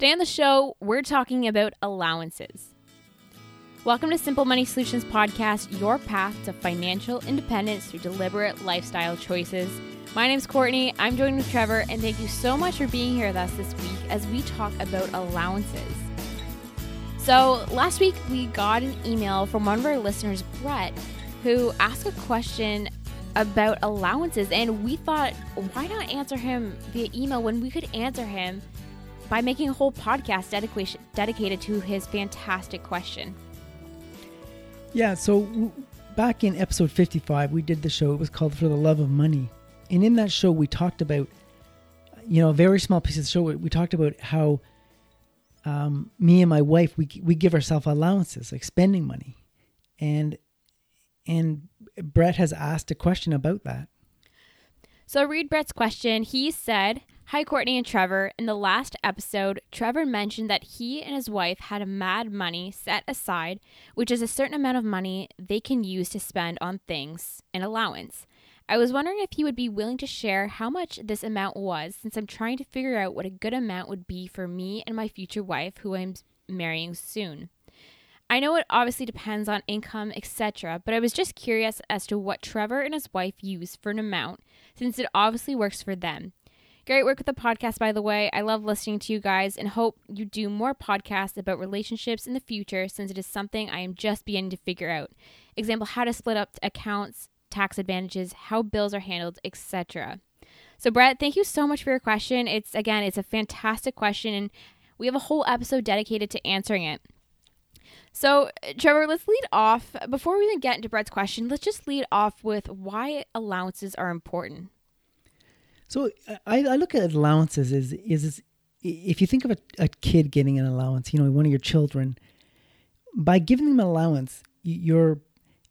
Today on the show, we're talking about allowances. Welcome to Simple Money Solutions Podcast, your path to financial independence through deliberate lifestyle choices. My name's Courtney. I'm joined with Trevor, and thank you so much for being here with us this week as we talk about allowances. So, last week we got an email from one of our listeners, Brett, who asked a question about allowances, and we thought, why not answer him via email when we could answer him by making a whole podcast dedication, dedicated to his fantastic question? Yeah, so w- back in episode 55, we did the show. It was called For the Love of Money. And in that show, we talked about, you know, a very small piece of the show. We talked about how um, me and my wife, we, we give ourselves allowances, like spending money. And, and Brett has asked a question about that. So, read Brett's question. He said, Hi, Courtney and Trevor. In the last episode, Trevor mentioned that he and his wife had a mad money set aside, which is a certain amount of money they can use to spend on things, an allowance. I was wondering if he would be willing to share how much this amount was, since I'm trying to figure out what a good amount would be for me and my future wife, who I'm marrying soon. I know it obviously depends on income, etc., but I was just curious as to what Trevor and his wife use for an amount, since it obviously works for them. Great work with the podcast, by the way. I love listening to you guys and hope you do more podcasts about relationships in the future since it is something I am just beginning to figure out. Example, how to split up accounts, tax advantages, how bills are handled, etc. So, Brett, thank you so much for your question. It's again, it's a fantastic question, and we have a whole episode dedicated to answering it. So, Trevor, let's lead off. Before we even get into Brett's question, let's just lead off with why allowances are important. So I, I look at allowances is, is if you think of a, a kid getting an allowance, you know, one of your children, by giving them an allowance, you're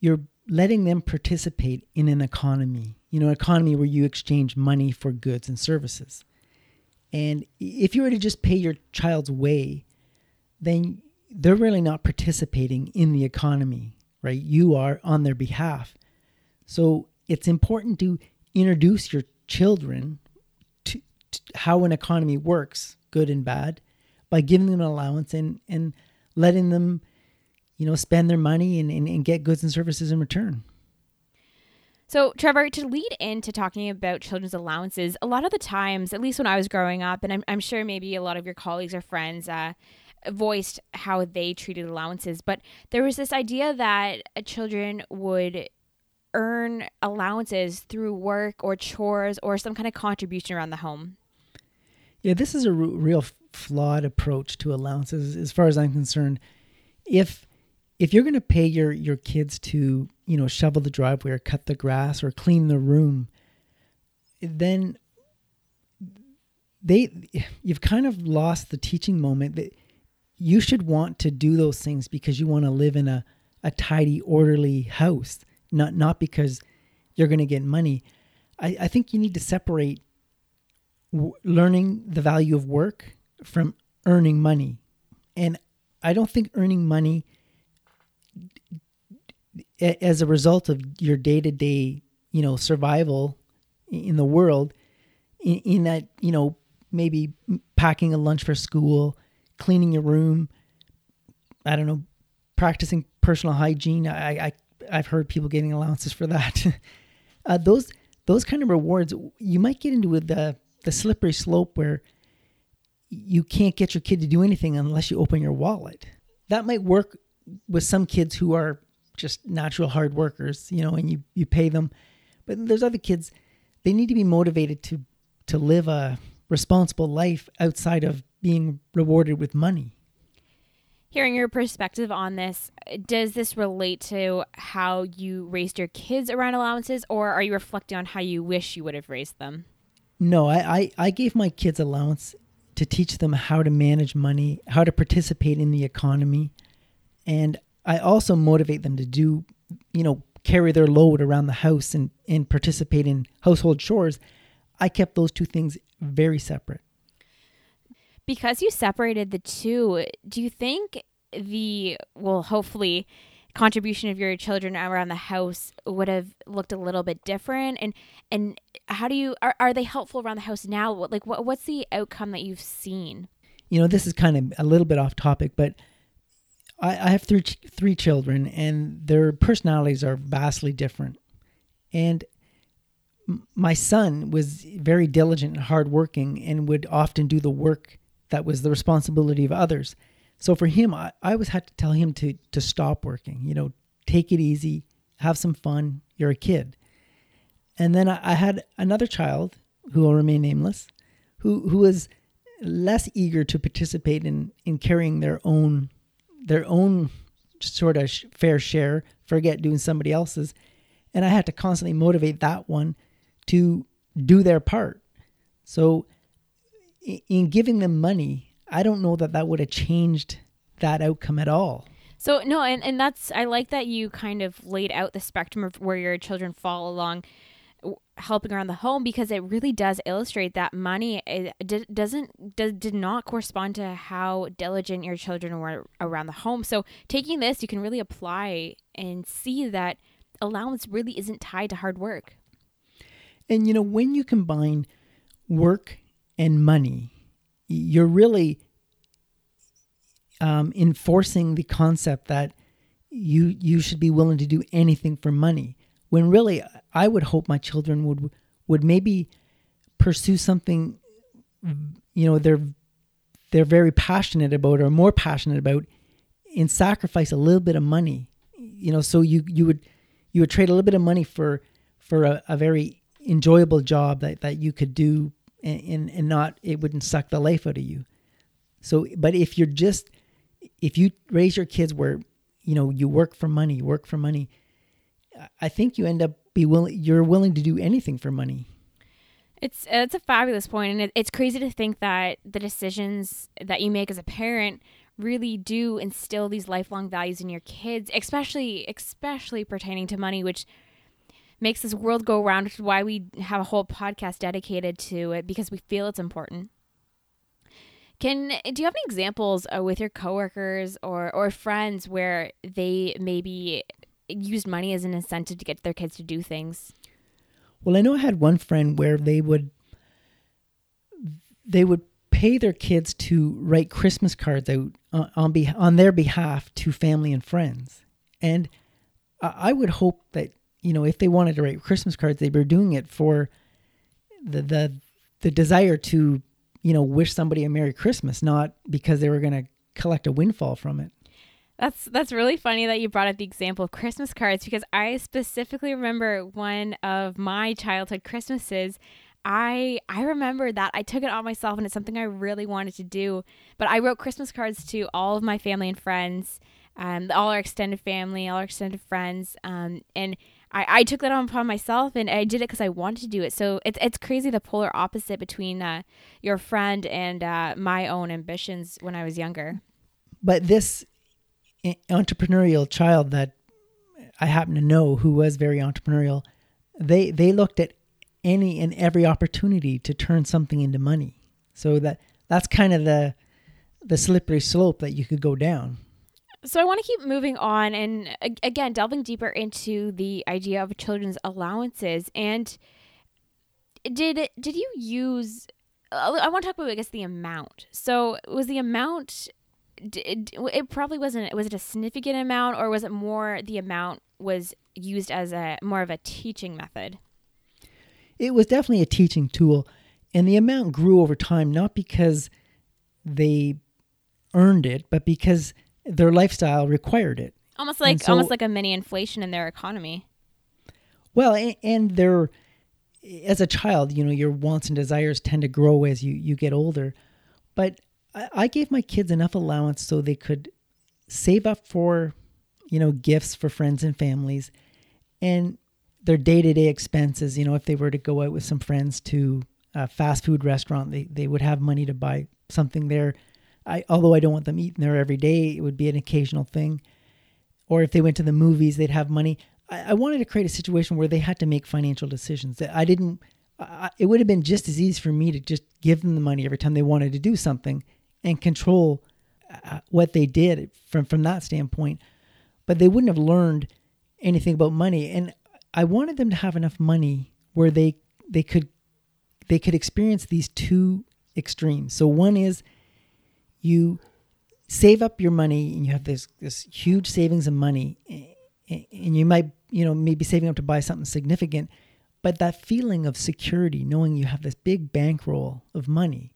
you're letting them participate in an economy, you know, an economy where you exchange money for goods and services. And if you were to just pay your child's way, then they're really not participating in the economy, right? You are on their behalf. So it's important to introduce your children to, to how an economy works, good and bad, by giving them an allowance and, and letting them, you know, spend their money and, and, and get goods and services in return. So, Trevor, to lead into talking about children's allowances, a lot of the times, at least when I was growing up, and I'm, I'm sure maybe a lot of your colleagues or friends uh, voiced how they treated allowances, but there was this idea that children would earn allowances through work or chores or some kind of contribution around the home. Yeah, this is a r- real flawed approach to allowances as far as I'm concerned. If if you're going to pay your your kids to, you know, shovel the driveway or cut the grass or clean the room, then they you've kind of lost the teaching moment that you should want to do those things because you want to live in a a tidy orderly house not not because you're going to get money. I, I think you need to separate w- learning the value of work from earning money, and I don't think earning money as a result of your day to day, you know, survival in the world, in, in that you know maybe packing a lunch for school, cleaning your room, I don't know, practicing personal hygiene. I, I I've heard people getting allowances for that. uh, those those kind of rewards, you might get into the the slippery slope where you can't get your kid to do anything unless you open your wallet. That might work with some kids who are just natural hard workers, you know, and you you pay them. But there's other kids, they need to be motivated to to live a responsible life outside of being rewarded with money hearing your perspective on this, does this relate to how you raised your kids around allowances, or are you reflecting on how you wish you would have raised them? No, I, I, I gave my kids allowance to teach them how to manage money, how to participate in the economy, and I also motivate them to do, you know, carry their load around the house and, and participate in household chores. I kept those two things very separate because you separated the two, do you think the well, hopefully contribution of your children around the house would have looked a little bit different? And and how do you are, are they helpful around the house now? Like what, what's the outcome that you've seen? You know, this is kind of a little bit off topic, but I, I have three three children, and their personalities are vastly different. And my son was very diligent and hardworking, and would often do the work that was the responsibility of others. So for him, I, I always had to tell him to to stop working. You know, take it easy, have some fun. You're a kid. And then I, I had another child who will remain nameless, who who was less eager to participate in in carrying their own their own sort of fair share, forget doing somebody else's. And I had to constantly motivate that one to do their part. So, in giving them money, I don't know that that would have changed that outcome at all. So no, and and that's I like that you kind of laid out the spectrum of where your children fall along helping around the home because it really does illustrate that money it doesn't does, did not correspond to how diligent your children were around the home. So taking this, you can really apply and see that allowance really isn't tied to hard work. And you know, when you combine work and money, you're really um, enforcing the concept that you you should be willing to do anything for money when really I would hope my children would would maybe pursue something you know they're they're very passionate about or more passionate about and sacrifice a little bit of money. You know so you you would you would trade a little bit of money for for a, a very enjoyable job that, that you could do and, and and not it wouldn't suck the life out of you so but if you're just if you raise your kids where you know you work for money work for money I think you end up be willing. You're willing to do anything for money. It's it's a fabulous point, and it, it's crazy to think that the decisions that you make as a parent really do instill these lifelong values in your kids, especially especially pertaining to money, which makes this world go around. Which is why we have a whole podcast dedicated to it because we feel it's important. Can do you have any examples uh, with your coworkers or or friends where they maybe used money as an incentive to get their kids to do things. Well, I know I had one friend where they would they would pay their kids to write Christmas cards out on be, on their behalf to family and friends. And I would hope that you know if they wanted to write Christmas cards, they were doing it for the the the desire to you know wish somebody a Merry Christmas, not because they were going to collect a windfall from it. That's that's really funny that you brought up the example of Christmas cards because I specifically remember one of my childhood Christmases. I I remember that I took it on myself and it's something I really wanted to do. But I wrote Christmas cards to all of my family and friends, um, all our extended family, all our extended friends, um, and I, I took that on upon myself and I did it because I wanted to do it. So it's it's crazy the polar opposite between uh, your friend and uh, my own ambitions when I was younger. But this entrepreneurial child that I happen to know who was very entrepreneurial, they they looked at any and every opportunity to turn something into money. So that that's kind of the the slippery slope that you could go down. So I want to keep moving on and again delving deeper into the idea of children's allowances and did did you use I want to talk about I guess the amount. So was the amount it, it probably wasn't was it a significant amount or was it more the amount was used as a more of a teaching method it was definitely a teaching tool and the amount grew over time not because they earned it but because their lifestyle required it almost like so, almost like a mini inflation in their economy well and, and their as a child you know your wants and desires tend to grow as you you get older but I, gave my kids enough allowance so they could save up for, you know, gifts for friends and families and their day to day expenses. You know, if they were to go out with some friends to a fast food restaurant, they, they would have money to buy something there. I, although I don't want them eating there every day, it would be an occasional thing. Or if they went to the movies, they'd have money. I, I wanted to create a situation where they had to make financial decisions. That I didn't. I, it would have been just as easy for me to just give them the money every time they wanted to do something and control uh, what they did from from that standpoint but they wouldn't have learned anything about money and i wanted them to have enough money where they they could they could experience these two extremes so one is you save up your money and you have this this huge savings of money and you might you know maybe saving up to buy something significant but that feeling of security knowing you have this big bankroll of money.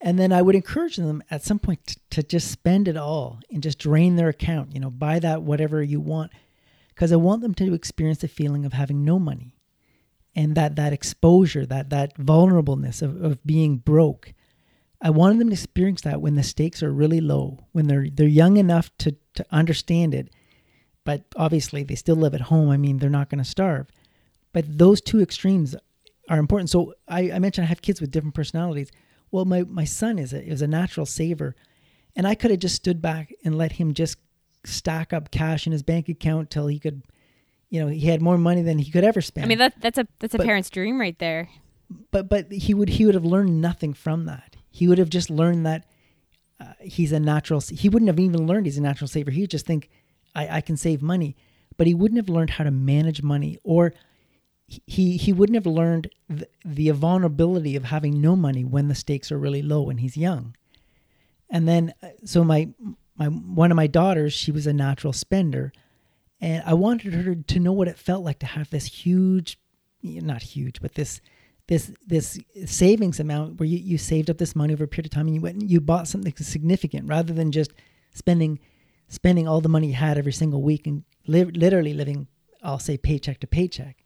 And then i would encourage them at some point to, just spend it all and just drain their account you know buy that whatever you want. Because i want them to experience the feeling of having no money and that that exposure that that vulnerableness of, of being broke I wanted them to experience that when the stakes are really low, when they're they're young enough to to understand it, but obviously they still live at home. I mean, they're not going to starve. But those two extremes are important. So I, I mentioned I have kids with different personalities. Well, my my son is a is a natural saver, and I could have just stood back and let him just stack up cash in his bank account till he could, you know, he had more money than he could ever spend. I mean, that that's a that's a but, parent's dream right there. But but he would he would have learned nothing from that he would have just learned that uh, he's a natural. He wouldn't have even learned he's a natural saver. He'd just think, I, I can save money, but he wouldn't have learned how to manage money, or he he wouldn't have learned the, the vulnerability of having no money when the stakes are really low when he's young. And then, uh, so my my one of my daughters, she was a natural spender, and I wanted her to know what it felt like to have this huge, not huge, but this this this savings amount where you, you saved up this money over a period of time and you went and you bought something significant rather than just spending spending all the money you had every single week and li- literally living I'll say paycheck to paycheck.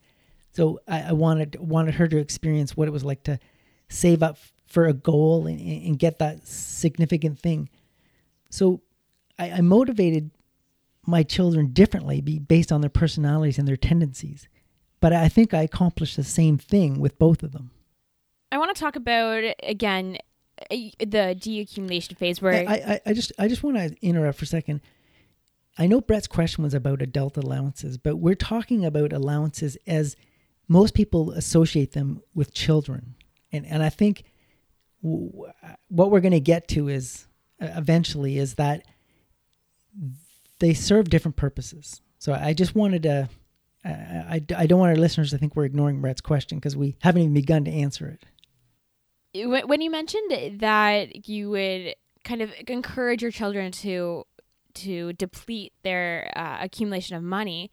So I, I, wanted wanted her to experience what it was like to save up for a goal and, and get that significant thing. So I, I motivated my children differently based on their personalities and their tendencies. But I think I accomplished the same thing with both of them. I want to talk about again the deaccumulation phase where I, I, I just I just want to interrupt for a second. I know Brett's question was about adult allowances, but we're talking about allowances as most people associate them with children, and and I think w- what we're going to get to is uh, eventually is that they serve different purposes. So I just wanted to I, I, don't want our listeners to think we're ignoring Brett's question because we haven't even begun to answer it. When you mentioned that you would kind of encourage your children to to deplete their uh, accumulation of money,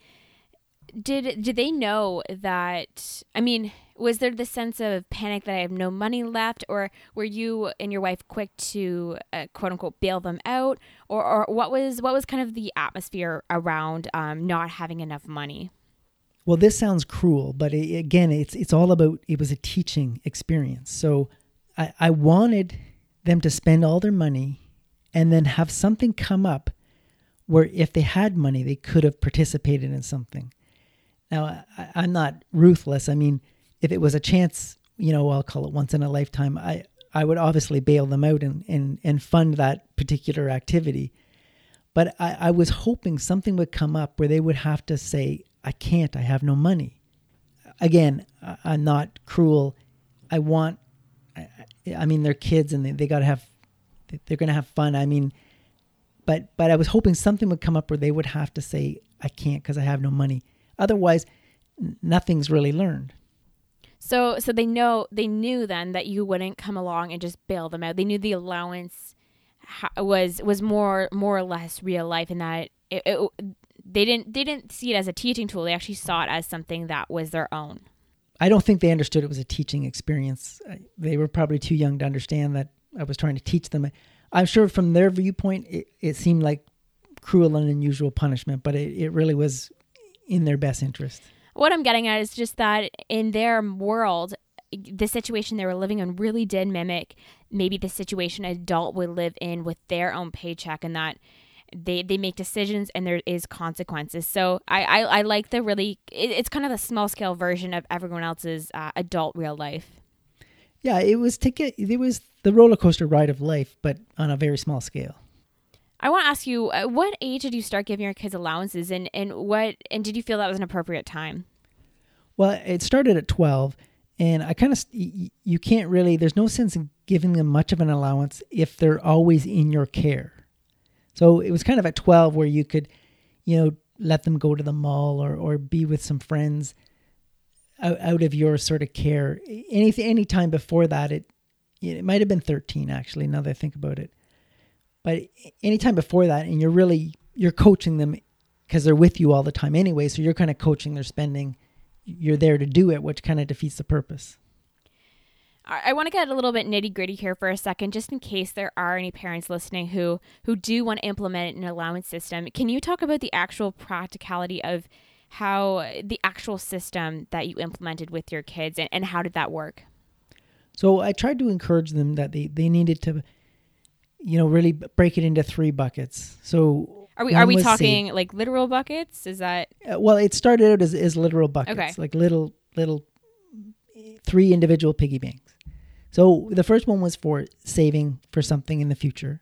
did did they know that? I mean, was there the sense of panic that I have no money left, or were you and your wife quick to uh, quote unquote bail them out, or or what was what was kind of the atmosphere around um, not having enough money? Well, this sounds cruel, but it, again, it's it's all about it was a teaching experience. So I, I wanted them to spend all their money and then have something come up where if they had money, they could have participated in something. Now, I, I'm not ruthless. I mean, if it was a chance, you know, I'll call it once in a lifetime, I, I would obviously bail them out and, and, and fund that particular activity. But I, I was hoping something would come up where they would have to say, I can't. I have no money. Again, I'm not cruel. I want. I, I mean, they're kids and they, they got to have. They're to have fun. I mean, but but I was hoping something would come up where they would have to say, "I can't because I have no money." Otherwise, nothing's really learned. So so they know they knew then that you wouldn't come along and just bail them out. They knew the allowance was was more more or less real life, and that it, it, they didn't they didn't see it as a teaching tool. They actually saw it as something that was their own. I don't think they understood it was a teaching experience. They were probably too young to understand that I was trying to teach them. I'm sure from their viewpoint, it, it seemed like cruel and unusual punishment, but it, it really was in their best interest. What I'm getting at is just that in their world, the situation they were living in really did mimic maybe the situation an adult would live in with their own paycheck, and that they they make decisions and there is consequences. So I I, I like the really it, it's kind of a small scale version of everyone else's uh, adult real life. Yeah, it was to get it was the roller coaster ride of life, but on a very small scale. I want to ask you, uh, what age did you start giving your kids allowances, and and what and did you feel that was an appropriate time? Well, it started at twelve, and I kind of you can't really. There's no sense in giving them much of an allowance if they're always in your care. So it was kind of at 12 where you could, you know, let them go to the mall or, or be with some friends out, out of your sort of care. Anything, any time before that, it, it might have been 13 actually, now that I think about it. But anytime before that, and you're really you're coaching them because they're with you all the time anyway. So you're kind of coaching their spending. You're there to do it, which kind of defeats the purpose. I want to get a little bit nitty gritty here for a second, just in case there are any parents listening who who do want to implement an allowance system. Can you talk about the actual practicality of how the actual system that you implemented with your kids and, and how did that work? So I tried to encourage them that they, they needed to, you know, really break it into three buckets. So are we are we talking like literal buckets? Is that uh, well? It started out as, as literal buckets, okay. like little little three individual piggy banks. So the first one was for saving for something in the future.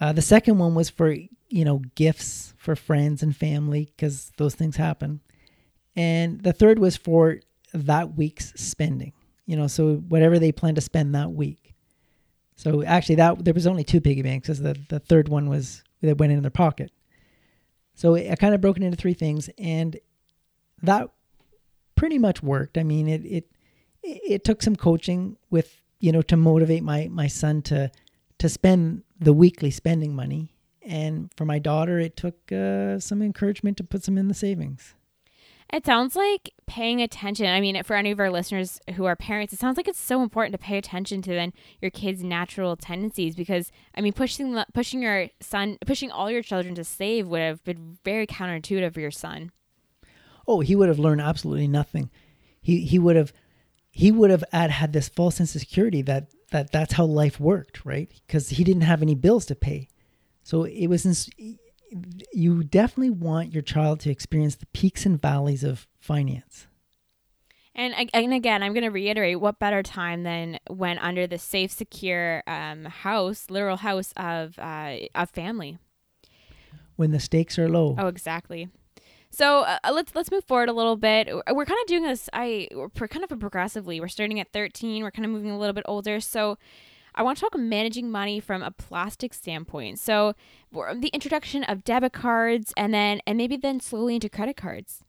Uh, the second one was for you know gifts for friends and family because those things happen, and the third was for that week's spending. You know, so whatever they plan to spend that week. So actually, that there was only two piggy banks, because the the third one was that went in their pocket. So I kind of broken it into three things, and that pretty much worked. I mean, it it it took some coaching with you know to motivate my my son to to spend the weekly spending money, and for my daughter, it took uh, some encouragement to put some in the savings. It sounds like paying attention. I mean, for any of our listeners who are parents, it sounds like it's so important to pay attention to then your kids' natural tendencies because I mean, pushing pushing your son, pushing all your children to save would have been very counterintuitive for your son. Oh, he would have learned absolutely nothing. He he would have he would have had, had this false sense of security that that that's how life worked, right? Because he didn't have any bills to pay. So it was you definitely want your child to experience the peaks and valleys of finance. And, and again, I'm going to reiterate what better time than when under the safe, secure um, house, literal house of uh, a family. When the stakes are low. Oh, exactly. So uh, uh let's let's move forward a little bit. We're kind of doing this. I we're kind of progressively. We're starting at 13. We're kind of moving a little bit older. So I want to talk managing money from a plastic standpoint. So the introduction of debit cards and then and maybe then slowly into credit cards.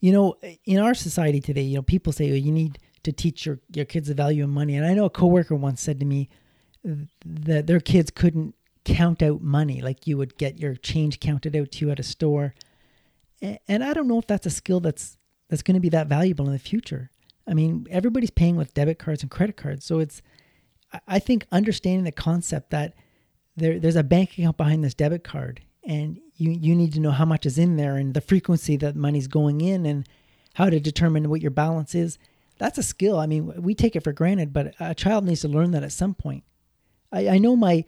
You know, in our society today, you know, people say well, you need to teach your, your kids the value of money. And I know a coworker once said to me that their kids couldn't count out money like you would get your change counted out to you at a store. And I don't know if that's a skill that's that's going to be that valuable in the future. I mean, everybody's paying with debit cards and credit cards, so it's I think understanding the concept that there there's a bank account behind this debit card and you you need to know how much is in there and the frequency that money's going in and how to determine what your balance is that's a skill i mean we take it for granted but a child needs to learn that at some point i, I know my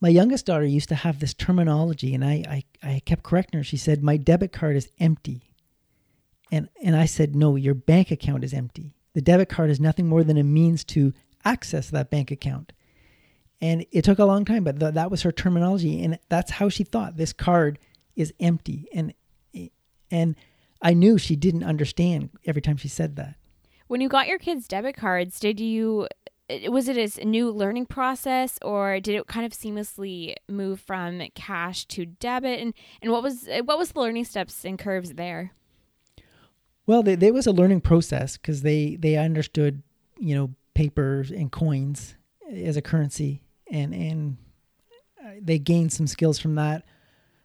my youngest daughter used to have this terminology and I, I i kept correcting her she said my debit card is empty and and i said no your bank account is empty the debit card is nothing more than a means to access that bank account. And it took a long time, but th- that was her terminology, and that's how she thought this card is empty. And and I knew she didn't understand every time she said that. When you got your kids' debit cards, did you was it a new learning process or did it kind of seamlessly move from cash to debit and and what was what was the learning steps and curves there well there was a learning process because they they understood you know paper and coins as a currency, and and uh, they gained some skills from that.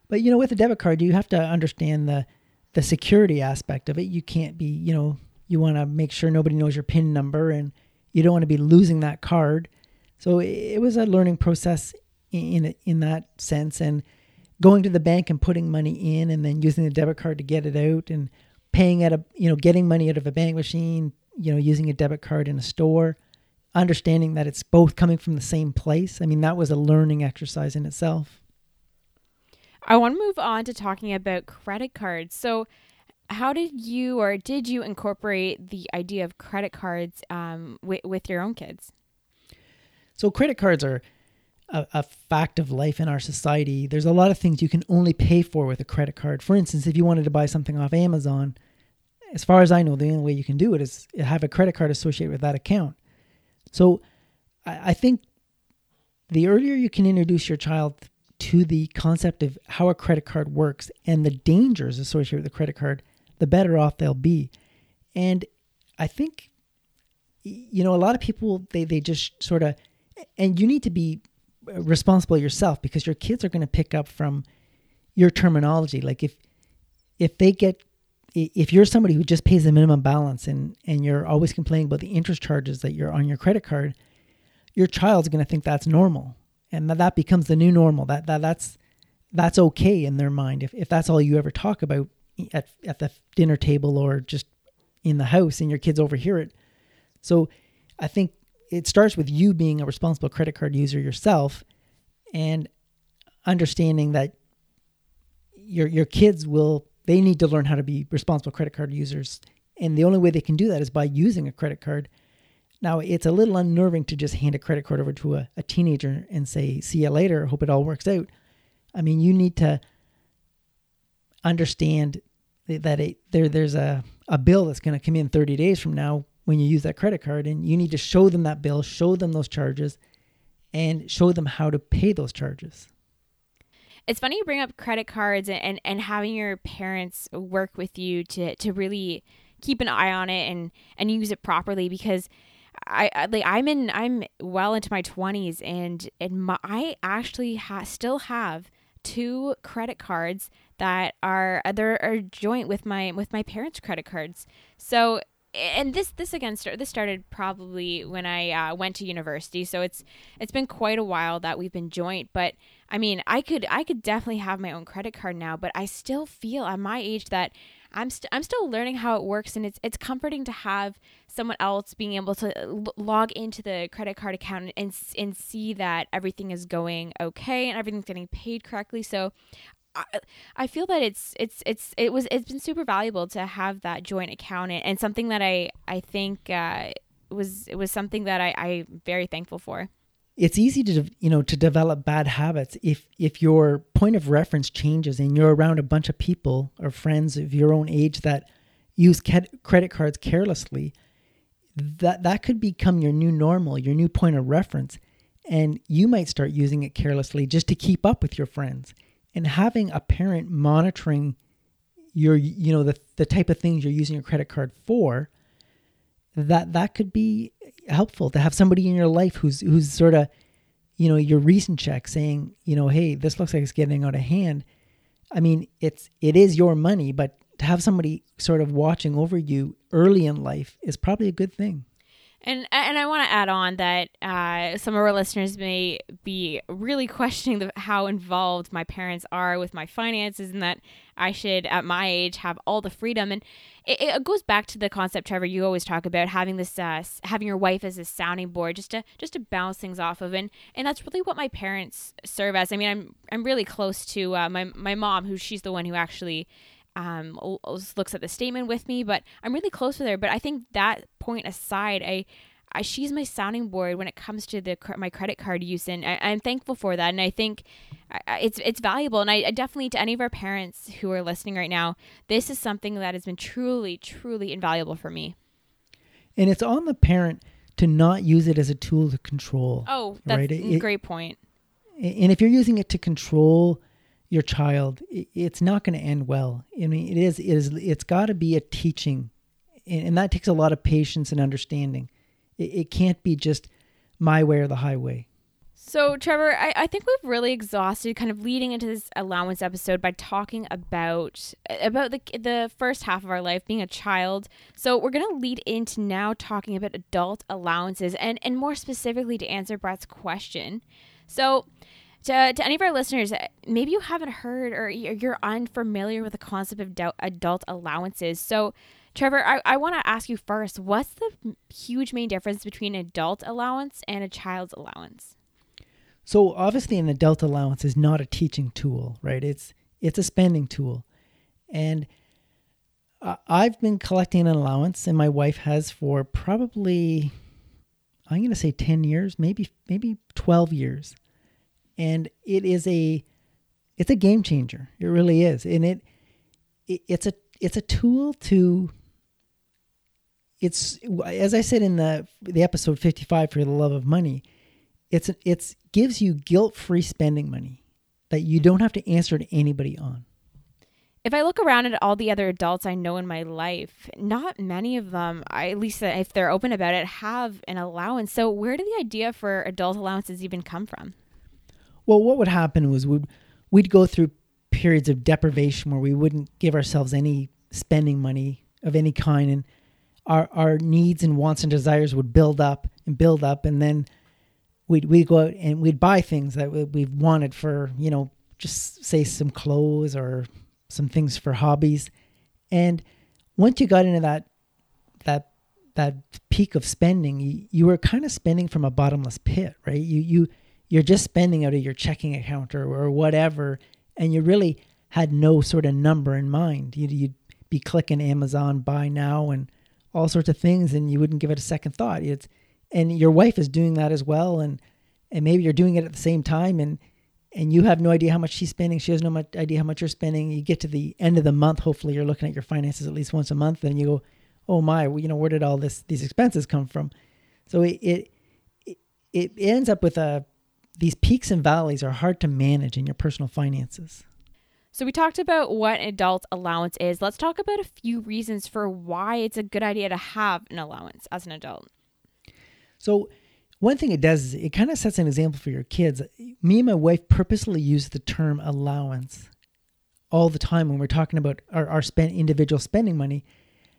But you know, with a debit card, you have to understand the the security aspect of it. You can't be, you know, you want to make sure nobody knows your PIN number, and you don't want to be losing that card. So it was a learning process in in that sense, and going to the bank and putting money in, and then using the debit card to get it out, and paying at a you know getting money out of a bank machine, you know, using a debit card in a store, understanding that it's both coming from the same place. I mean, that was a learning exercise in itself. I want to move on to talking about credit cards. So, how did you or did you incorporate the idea of credit cards um, with, with your own kids? So, credit cards are a, a, fact of life in our society. There's a lot of things you can only pay for with a credit card. For instance, if you wanted to buy something off Amazon, as far as I know, the only way you can do it is have a credit card associated with that account. So I, I think the earlier you can introduce your child to the concept of how a credit card works and the dangers associated with the credit card, the better off they'll be. And I think, you know, a lot of people, they, they just sort of, and you need to be uh, responsible yourself because your kids are going to pick up from your terminology. Like if if they get if you're somebody who just pays the minimum balance and and you're always complaining about the interest charges that you're on your credit card, your child's going to think that's normal, and that, that becomes the new normal. That that that's that's okay in their mind if if that's all you ever talk about at at the dinner table or just in the house and your kids overhear it. So I think it starts with you being a responsible credit card user yourself and understanding that your your kids will they need to learn how to be responsible credit card users. And the only way they can do that is by using a credit card. Now it's a little unnerving to just hand a credit card over to a, a teenager and say see you later. Hope it all works out. I mean you need to understand that it, there there's a, a bill that's going to come in 30 days from now when you use that credit card and you need to show them that bill show them those charges and show them how to pay those charges. It's funny you bring up credit cards and, and, having your parents work with you to, to really keep an eye on it and, and use it properly because I, I like I'm in I'm well into my 20s and and my, I actually ha- still have two credit cards that are they are joint with my with my parents' credit cards. So and this this again start, this started probably when I uh, went to university, so it's it's been quite a while that we've been joint. But I mean, I could I could definitely have my own credit card now, but I still feel at my age that I'm st- I'm still learning how it works, and it's it's comforting to have someone else being able to l- log into the credit card account and and see that everything is going okay and everything's getting paid correctly. So I, feel that it's it's it's it was it's been super valuable to have that joint account and, and something that I I think uh, was it was something that I I'm very thankful for. It's easy to you know to develop bad habits if if your point of reference changes and you're around a bunch of people or friends of your own age that use credit cards carelessly. That that could become your new normal, your new point of reference, and you might start using it carelessly just to keep up with your friends and having a parent monitoring your you know the the type of things you're using your credit card for that that could be helpful to have somebody in your life who's who's sort of you know your recent check saying you know hey this looks like it's getting out of hand. I mean it's it is your money but to have somebody sort of watching over you early in life is probably a good thing and and I want to add on that uh, some of our listeners may be really questioning the, how involved my parents are with my finances, and that I should, at my age, have all the freedom. And it, it goes back to the concept, Trevor, you always talk about having this, uh, having your wife as a sounding board, just to just to bounce things off of, and and that's really what my parents serve as. I mean, I'm I'm really close to uh, my my mom, who she's the one who actually um, looks at the statement with me, but I'm really close with her. But I think that point aside, I, I she's my sounding board when it comes to the my credit card use, and I, am thankful for that. And I think it's it's valuable. And I, I, definitely to any of our parents who are listening right now, this is something that has been truly, truly invaluable for me. And it's on the parent to not use it as a tool to control. Oh, that's right? a great point. And if you're using it to control your child, it's not going to end well. I mean, it is, it is, it's got to be a teaching, and, that takes a lot of patience and understanding. It, it, can't be just my way or the highway. So, Trevor, I, I think we've really exhausted kind of leading into this allowance episode by talking about about the the first half of our life being a child. So, we're going to lead into now talking about adult allowances and and more specifically to answer Brett's question. So, to, to any of our listeners, eh, maybe you haven't heard or you're unfamiliar with the concept of adult allowances. So, Trevor, I, I want to ask you first what's the huge main difference between adult allowance and a child's allowance? So, obviously, an adult allowance is not a teaching tool, right? It's it's a spending tool. And I've been collecting an allowance, and my wife has for probably, I'm going to say 10 years, maybe maybe 12 years and it is a it's a game changer. It really is, and it, it it's a it's a tool to it's as I said in the the episode 55 for the love of money it's it's gives you guilt-free spending money that you don't have to answer to anybody on if I look around at all the other adults I know in my life, not many of them, at least if they're open about it, have an allowance. So, where did the idea for adult allowances even come from? Well, what would happen was we'd we'd go through periods of deprivation where we wouldn't give ourselves any spending money of any kind, and our our needs and wants and desires would build up and build up, and then we'd we'd go out and we'd buy things that we, wanted for you know just say some clothes or some things for hobbies, and once you got into that that that peak of spending, you, you were kind of spending from a bottomless pit, right? You you you're just spending out of your checking account or, or whatever, and you really had no sort of number in mind. You'd, you'd be clicking Amazon buy now and all sorts of things, and you wouldn't give it a second thought. It's and your wife is doing that as well, and and maybe you're doing it at the same time, and and you have no idea how much she's spending. She has no idea how much you're spending. You get to the end of the month. Hopefully, you're looking at your finances at least once a month, and you go, "Oh my, you know, where did all this these expenses come from?" So it it it, it ends up with a these peaks and valleys are hard to manage in your personal finances. So we talked about what an adult allowance is. Let's talk about a few reasons for why it's a good idea to have an allowance as an adult. So one thing it does is it kind of sets an example for your kids. Me and my wife purposely use the term allowance all the time when we're talking about our, our spend individual spending money.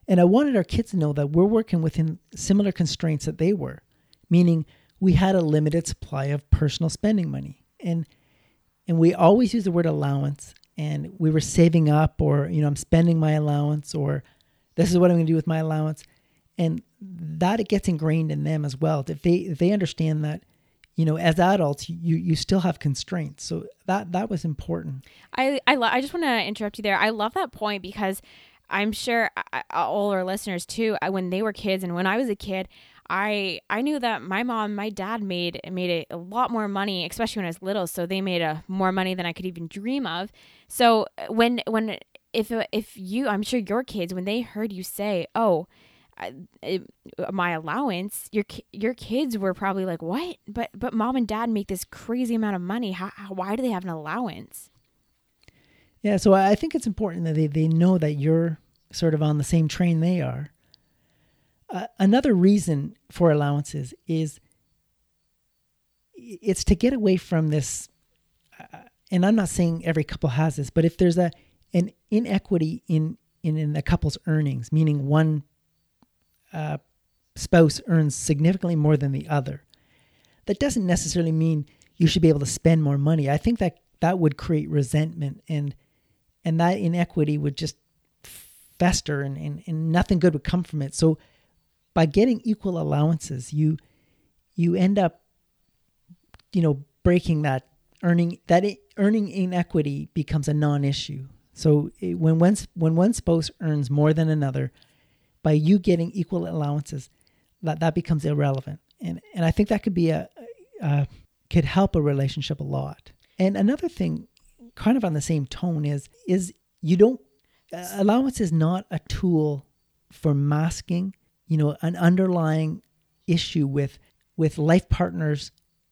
And I wanted our kids to know that we're working within similar constraints that they were, meaning we had a limited supply of personal spending money. And and we always use the word allowance and we were saving up or you know I'm spending my allowance or this is what I'm going to do with my allowance. And that it gets ingrained in them as well. If they if they understand that you know as adults you you still have constraints so that that was important i i, lo- I just want to interrupt you there i love that point because i'm sure I, all our listeners too when they were kids and when i was a kid I I knew that my mom, my dad made made a, lot more money, especially when I was little. So they made a more money than I could even dream of. So uh, when when if uh, if you, I'm sure your kids, when they heard you say, "Oh," it, my allowance your your kids were probably like what but but mom and dad make this crazy amount of money how, how, why do they have an allowance yeah so i think it's important that they, they know that you're sort of on the same train they are uh, another reason for allowances is it's to get away from this uh, and i'm not saying every couple has this but if there's a an inequity in in, in the couple's earnings meaning one uh, spouse earns significantly more than the other. That doesn't necessarily mean you should be able to spend more money. I think that that would create resentment and and that inequity would just fester and, and, and nothing good would come from it. So by getting equal allowances, you you end up you know breaking that earning that earning inequity becomes a non-issue. So it, when one when one spouse earns more than another, by you getting equal allowances, that that becomes irrelevant. And and I think that could be a, a could help a relationship a lot. And another thing, kind of on the same tone, is is you don't allowance is not a tool for masking, you know, an underlying issue with with life partners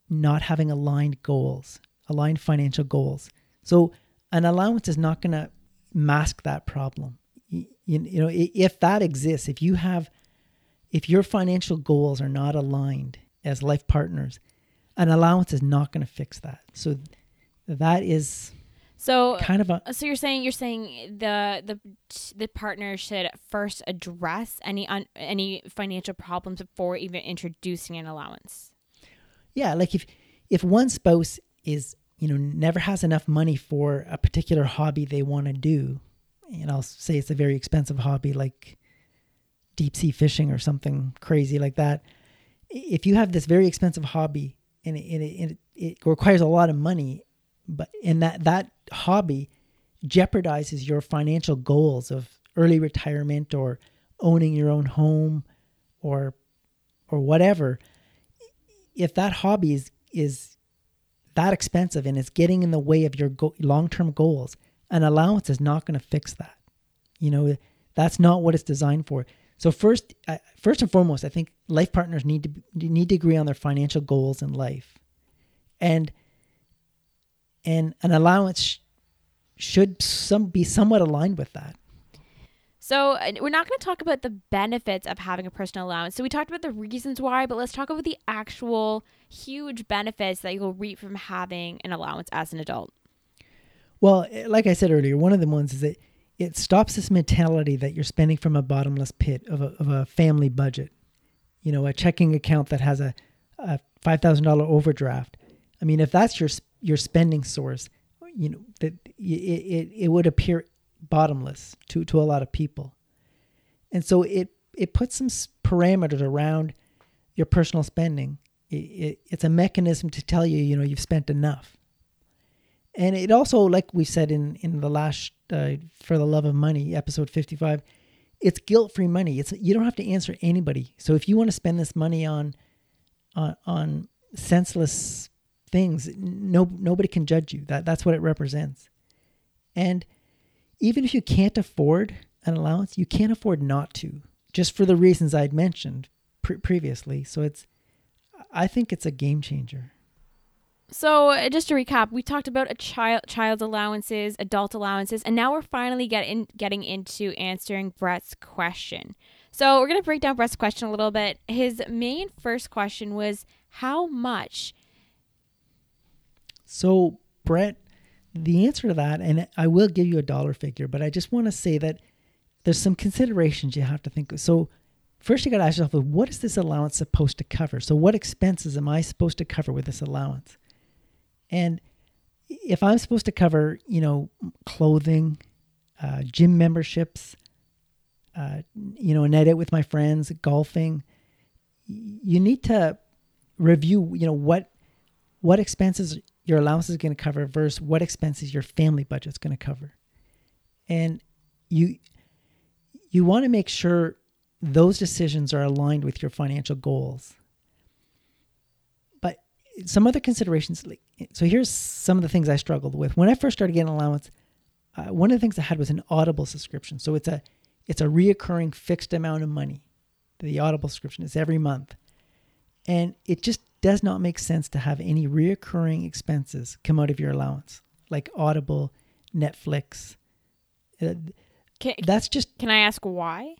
not having aligned goals, aligned financial goals. So an allowance is not going to mask that problem you, you know if that exists if you have if your financial goals are not aligned as life partners an allowance is not going to fix that so that is so kind of a so you're saying you're saying the the the partner should first address any un, any financial problems before even introducing an allowance yeah like if if one spouse is you know never has enough money for a particular hobby they want to do and I'll say it's a very expensive hobby like deep sea fishing or something crazy like that. If you have this very expensive hobby and it, it, it requires a lot of money, but in that that hobby jeopardizes your financial goals of early retirement or owning your own home or or whatever if that hobby is is that expensive and it's getting in the way of your go- long-term goals an allowance is not going to fix that. You know, that's not what it's designed for. So first, uh, first and foremost, I think life partners need to need to agree on their financial goals in life, and and an allowance should some be somewhat aligned with that. So we're not going to talk about the benefits of having a personal allowance. So we talked about the reasons why, but let's talk about the actual huge benefits that you'll reap from having an allowance as an adult? Well, eh, like I said earlier, one of the ones is that it stops this mentality that you're spending from a bottomless pit of a, of a family budget. You know, a checking account that has a, a five thousand dollar overdraft. I mean, if that's your your spending source, you know that it, it it would appear bottomless to to a lot of people, and so it it puts some parameters around your personal spending. It, it, it's a mechanism to tell you, you know, you've spent enough. And it also, like we said in in the last uh, for the love of money episode fifty five, it's guilt free money. It's you don't have to answer anybody. So if you want to spend this money on on on senseless things, no nobody can judge you. That that's what it represents. And even if you can't afford an allowance, you can't afford not to, just for the reasons I'd mentioned pre- previously. So it's I think it's a game changer. So, just to recap, we talked about a child child's allowances, adult allowances, and now we're finally getting getting into answering Brett's question. So, we're going to break down Brett's question a little bit. His main first question was how much? So, Brett, the answer to that, and I will give you a dollar figure, but I just want to say that there's some considerations you have to think of. So, first you got to ask yourself, what is this allowance supposed to cover? So, what expenses am I supposed to cover with this allowance? And if I'm supposed to cover, you know, clothing, uh, gym memberships, uh, you know, a night out with my friends, golfing, you need to review, you know, what what expenses your allowance is going to cover versus what expenses your family budget is going to cover. And you you want to make sure those decisions are aligned with your financial goals But some other considerations. So here's some of the things I struggled with when I first started getting allowance. Uh, one of the things I had was an Audible subscription. So it's a it's a reoccurring fixed amount of money. The Audible subscription is every month, and it just does not make sense to have any reoccurring expenses come out of your allowance, like Audible, Netflix. Uh, can, that's just. Can I ask why?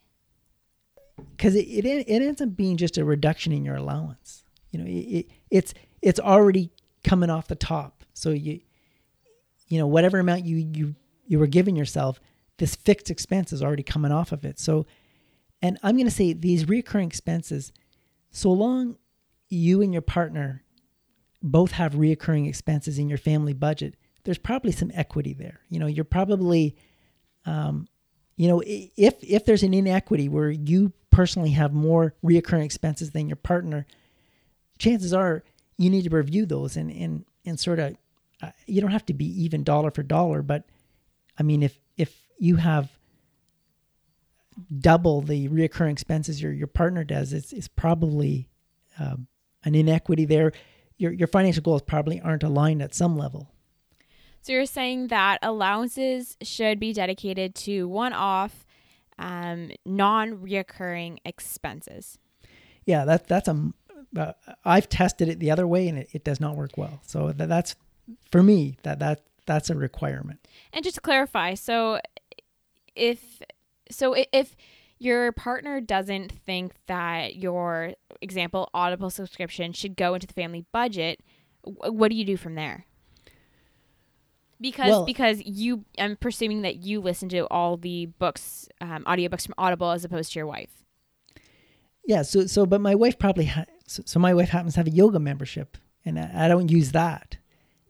Because it, it it ends up being just a reduction in your allowance. You know, it, it it's it's already coming off the top. So you you know whatever amount you you you were giving yourself, this fixed expense is already coming off of it. So and I'm going to say these recurring expenses so long you and your partner both have reoccurring expenses in your family budget, there's probably some equity there. You know, you're probably um, you know, if if there's an inequity where you personally have more reoccurring expenses than your partner, chances are you need to review those and and and sort of uh, you don't have to be even dollar for dollar, but I mean if if you have double the reoccurring expenses your your partner does, it's it's probably um, an inequity there. Your your financial goals probably aren't aligned at some level. So you're saying that allowances should be dedicated to one-off, um, non-reoccurring expenses. Yeah, that that's a uh, I've tested it the other way and it, it does not work well. So that, that's for me that that that's a requirement. And just to clarify, so if so if your partner doesn't think that your example audible subscription should go into the family budget what do you do from there because well, because you i'm presuming that you listen to all the books um, audiobooks from audible as opposed to your wife yeah so so but my wife probably ha- so, so my wife happens to have a yoga membership, and I, I don't use that.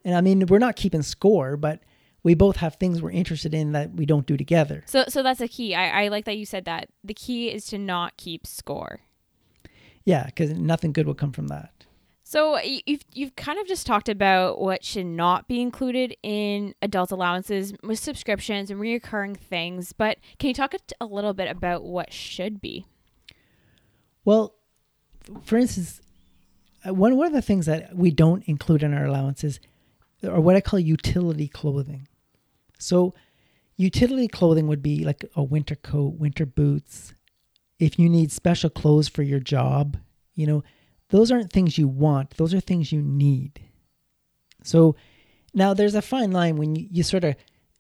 And I mean, we're not keeping score, but we both have things we're interested in that we don't do together. So, so that's a key. I, I like that you said that. The key is to not keep score. Yeah, because nothing good will come from that. So you've you've kind of just talked about what should not be included in adult allowances with subscriptions and reoccurring things, but can you talk a, little bit about what should be? Well, for instance, uh, one one of the things that we don't include in our allowances are what I call utility clothing. So, utility clothing would be like a winter coat, winter boots. If you need special clothes for your job, you know, those aren't things you want, those are things you need. So, now there's a fine line when you, you sort of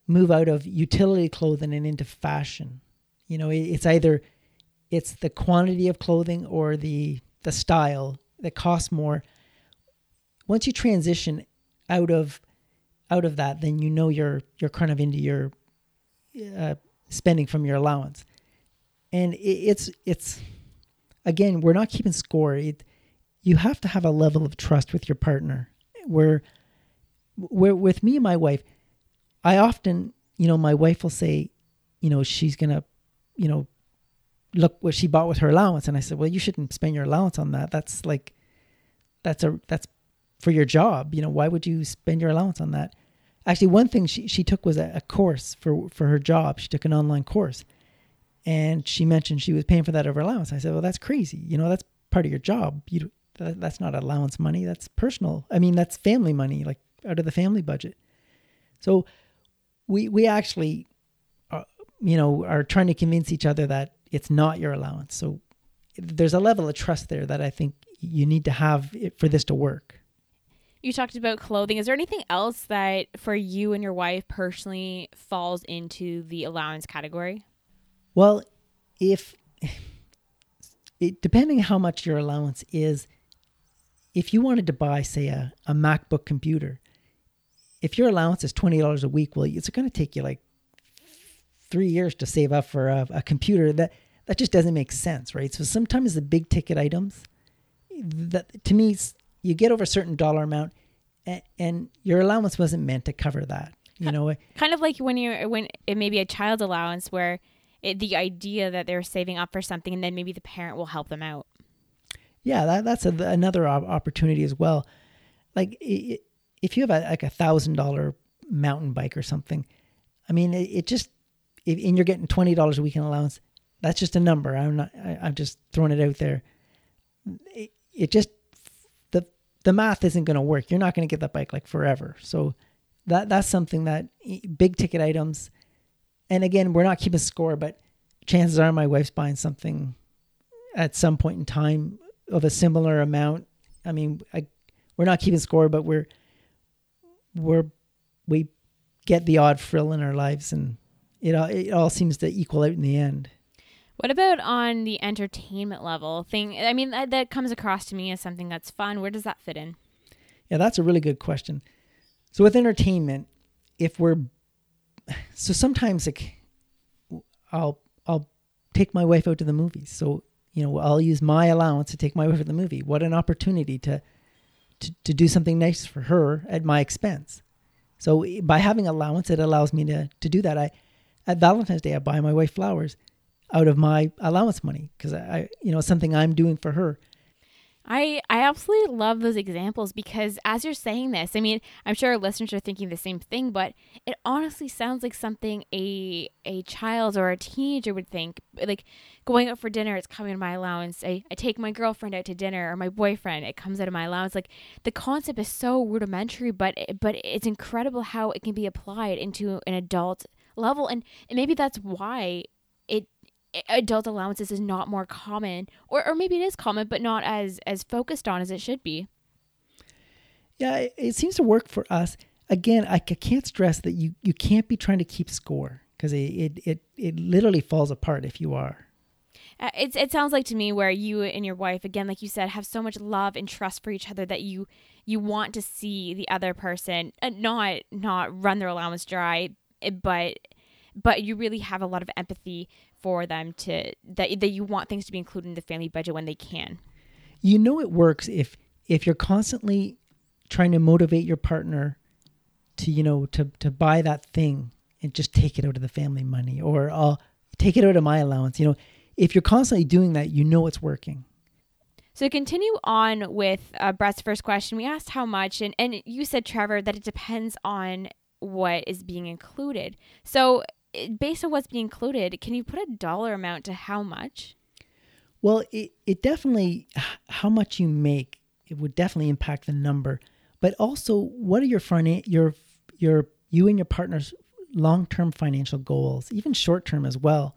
move out of utility clothing and into fashion. You know, it's either it's the quantity of clothing or the the style that costs more once you transition out of out of that, then you know you're you're kind of into your uh, spending from your allowance, and it, it's it's again we're not keeping score. It, you have to have a level of trust with your partner. Where where with me and my wife, I often you know my wife will say, you know she's gonna, you know, look what she bought with her allowance, and I said, well you shouldn't spend your allowance on that. That's like, that's a that's for your job. You know, why would you spend your allowance on that? Actually, one thing she, she took was a, a course for, for her job. She took an online course and she mentioned she was paying for that over allowance. I said, well, that's crazy. You know, that's part of your job. You, that, that's not allowance money. That's personal. I mean, that's family money, like out of the family budget. So we, we actually, uh, you know, are trying to convince each other that it's not your allowance. So there's a level of trust there that I think you need to have for this to work. You talked about clothing. Is there anything else that for you and your wife personally falls into the allowance category? Well, if it, depending how much your allowance is, if you wanted to buy, say, a, a MacBook computer, if your allowance is twenty dollars a week, well, it's going to take you like three years to save up for a, a computer. That that just doesn't make sense, right? So sometimes the big ticket items, that to me you get over a certain dollar amount and, and your allowance wasn't meant to cover that you know? kind of like when you're when it may be a child allowance where it, the idea that they're saving up for something and then maybe the parent will help them out. Yeah that, that's a, another opportunity as well. Like it, if you have a, like a thousand dollar mountain bike or something i mean it, it just if, and you're getting twenty dollars a week in allowance that's just a number. I'm not I, i'm just throwing it out there. It, it just the math isn't going to work. You're not going to get that bike like forever. So that that's something that big ticket items. And again, we're not keeping score, but chances are my wife's buying something at some point in time of a similar amount. I mean, I, we're not keeping score, but we're we're we get the odd frill in our lives, and it all, it all seems to equal out in the end. What about on the entertainment level thing? I mean, that, that comes across to me as something that's fun. Where does that fit in? Yeah, that's a really good question. So with entertainment, if we're so sometimes like I'll I'll take my wife out to the movies. So you know I'll use my allowance to take my wife to the movie. What an opportunity to to, to do something nice for her at my expense. So eh, by having allowance, it allows me to to do that. I at Valentine's Day I buy my wife flowers out of my allowance money because I, you know, something I'm doing for her. I I absolutely love those examples because as you're saying this, I mean, I'm sure our listeners are thinking the same thing, but it honestly sounds like something a a child or a teenager would think. Like going out for dinner, it's coming to my allowance. I, I take my girlfriend out to dinner or my boyfriend, it comes out of my allowance. Like the concept is so rudimentary, but but it's incredible how it can be applied into an adult level, and, and maybe that's why it adult allowances is not more common or, or maybe it is common but not as as focused on as it should be. Yeah it, it seems to work for us. Again I, I can't stress that you you can't be trying to keep score because it, it it it literally falls apart if you are. Uh, it, it sounds like to me where you and your wife again like you said have so much love and trust for each other that you you want to see the other person uh, not not run their allowance dry eh, but but you really have a lot of empathy for them to that that you want things to be included in the family budget when they can. You know it works if if you're constantly trying to motivate your partner to you know to to buy that thing and just take it out of the family money or I'll take it out of my allowance. You know, if you're constantly doing that, you know it's working. So to continue on with uh, Brett's first question, we asked how much, and, and you said, Trevor, that it depends on what is being included. So based on what's being included, can you put a dollar amount to how much? Well, it, it definitely, how much you make, it would definitely impact the number. But also, what are your finan- your your you and your partner's long term financial goals, even short term as well?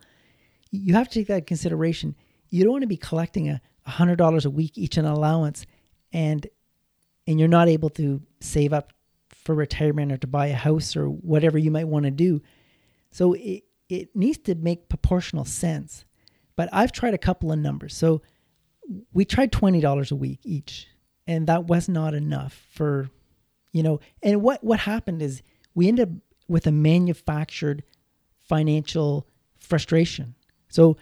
You have to take that into consideration. You don't want to be collecting a hundred dollars a week each in allowance, and and you're not able to save up for retirement or to buy a house or whatever you might want to do so it, it needs to make proportional sense. But I've tried a couple of numbers. So we tried $20 a week each. and that was not enough for, you know. And what what happened is we ended up with a manufactured financial frustration. So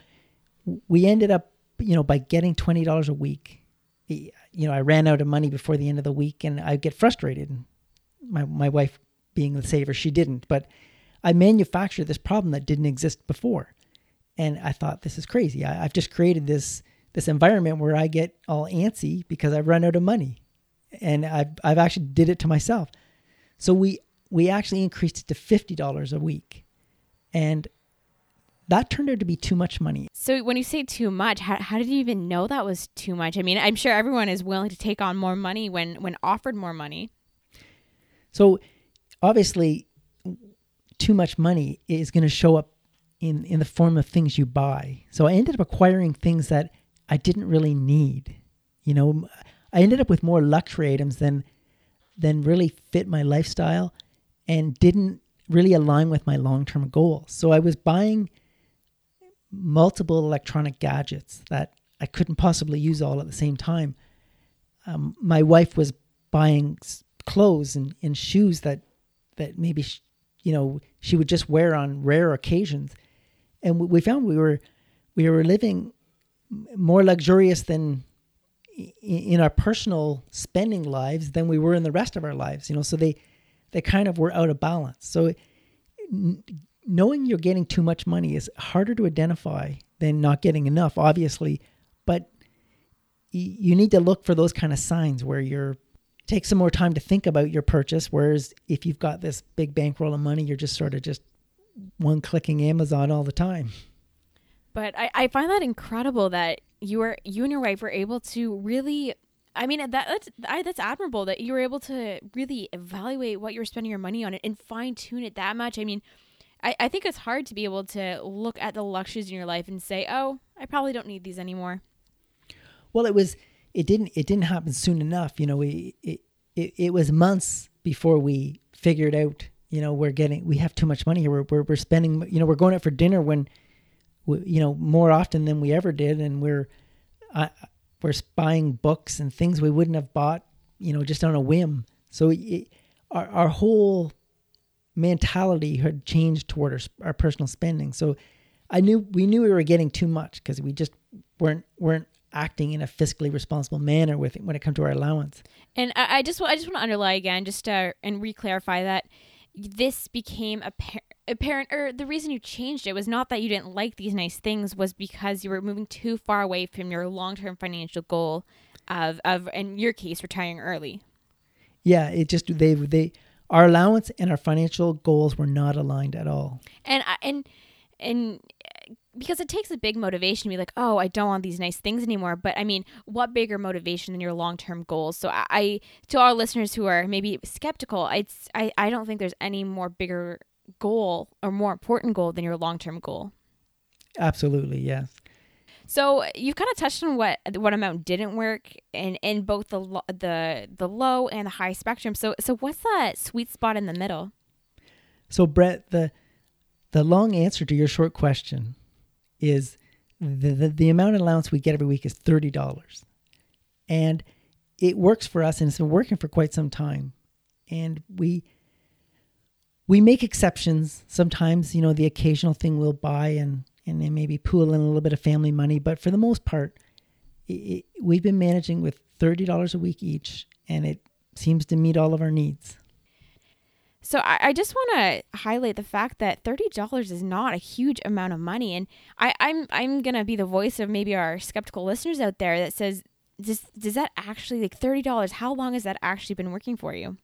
we ended up, you know, by getting twenty dollars a week. You know, I ran out of money before the end of the week, and I get frustrated. My my wife, being the saver, she didn't, but I manufactured this problem that didn't exist before, and I thought this is crazy. I, I've just created this this environment where I get all antsy because I've run out of money, and I've I've actually did it to myself. So we we actually increased it to fifty dollars a week, and that turned out to be too much money. So when you say too much, how, how did you even know that was too much? I mean, I'm sure everyone is willing to take on more money when when offered more money. So obviously, too much money is going to show up in in the form of things you buy. So I ended up acquiring things that I didn't really need. You know, I ended up with more luxury items than than really fit my lifestyle and didn't really align with my long-term goals. So I was buying multiple electronic gadgets that I couldn't possibly use all at the same time. Um, my wife was buying clothes and, and shoes that that maybe you know she would just wear on rare occasions, and we found we were we were living more luxurious than in our personal spending lives than we were in the rest of our lives. You know, so they they kind of were out of balance. So knowing you're getting too much money is harder to identify than not getting enough, obviously. But you need to look for those kind of signs where you're take some more time to think about your purchase. Whereas if you've got this big bankroll of money, you're just sort of just one clicking Amazon all the time. But I, I find that incredible that you were you and your wife were able to really I mean that that's I, that's admirable that you were able to really evaluate what you were spending your money on and fine tune it that much. I mean, I, I think it's hard to be able to look at the luxuries in your life and say, "Oh, I probably don't need these anymore." Well, it was it didn't it didn't happen soon enough. You know, we it it, it was months before we figured out. You know, we're getting we have too much money here. We're we're, we're spending. You know, we're going out for dinner when, we, you know, more often than we ever did, and we're, uh, we're buying books and things we wouldn't have bought. You know, just on a whim. So it, our our whole mentality had changed toward our, our personal spending. So I knew we knew we were getting too much because we just weren't weren't acting in a fiscally responsible manner with it when it comes to our allowance. And I, I just I just want to underline again, just to and reclarify that this became apparent apparent or the reason you changed it was not that you didn't like these nice things was because you were moving too far away from your long-term financial goal of of in your case retiring early yeah it just they they our allowance and our financial goals were not aligned at all. And and and because it takes a big motivation to be like, oh, I don't want these nice things anymore. But I mean, what bigger motivation than your long term goals? So I, I, to our listeners who are maybe skeptical, it's I, I don't think there's any more bigger goal or more important goal than your long term goal. Absolutely, yes. So you've kind of touched on what what amount didn't work in in both the the the low and the high spectrum. So so what's that sweet spot in the middle? So Brett, the the long answer to your short question is the the, the amount of allowance we get every week is thirty dollars, and it works for us, and it's been working for quite some time, and we we make exceptions sometimes. You know, the occasional thing we'll buy and and then maybe pool in a little bit of family money. But for the most part, it, it, we've been managing with $30 a week each, and it seems to meet all of our needs. So I, I just want to highlight the fact that thirty dollars is not a huge amount of money, and I, I'm I'm gonna be the voice of maybe our skeptical listeners out there that says, does does that actually like thirty dollars? How long has that actually been working for you?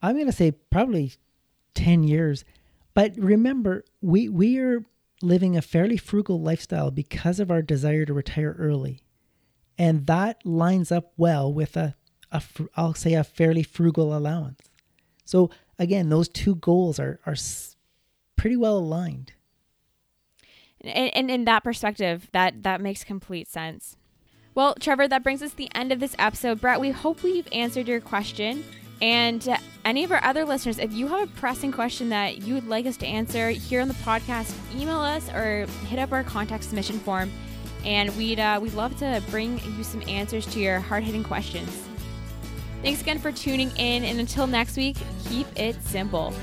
I'm gonna say probably ten years, but remember we we are living a fairly frugal lifestyle because of our desire to retire early. And that lines up well with a, a I'll say a fairly frugal allowance. So again, those two goals are are pretty well aligned. And, and in that perspective, that that makes complete sense. Well, Trevor, that brings us to the end of this episode. Brett, we hope we've answered your question. And uh, any of our other listeners, if you have a pressing question that you would like us to answer here on the podcast, email us or hit up our contact submission form. and we'd uh, we'd love to bring you some answers to your hard hitting questions. Thanks again for tuning in, and until next week, keep it simple.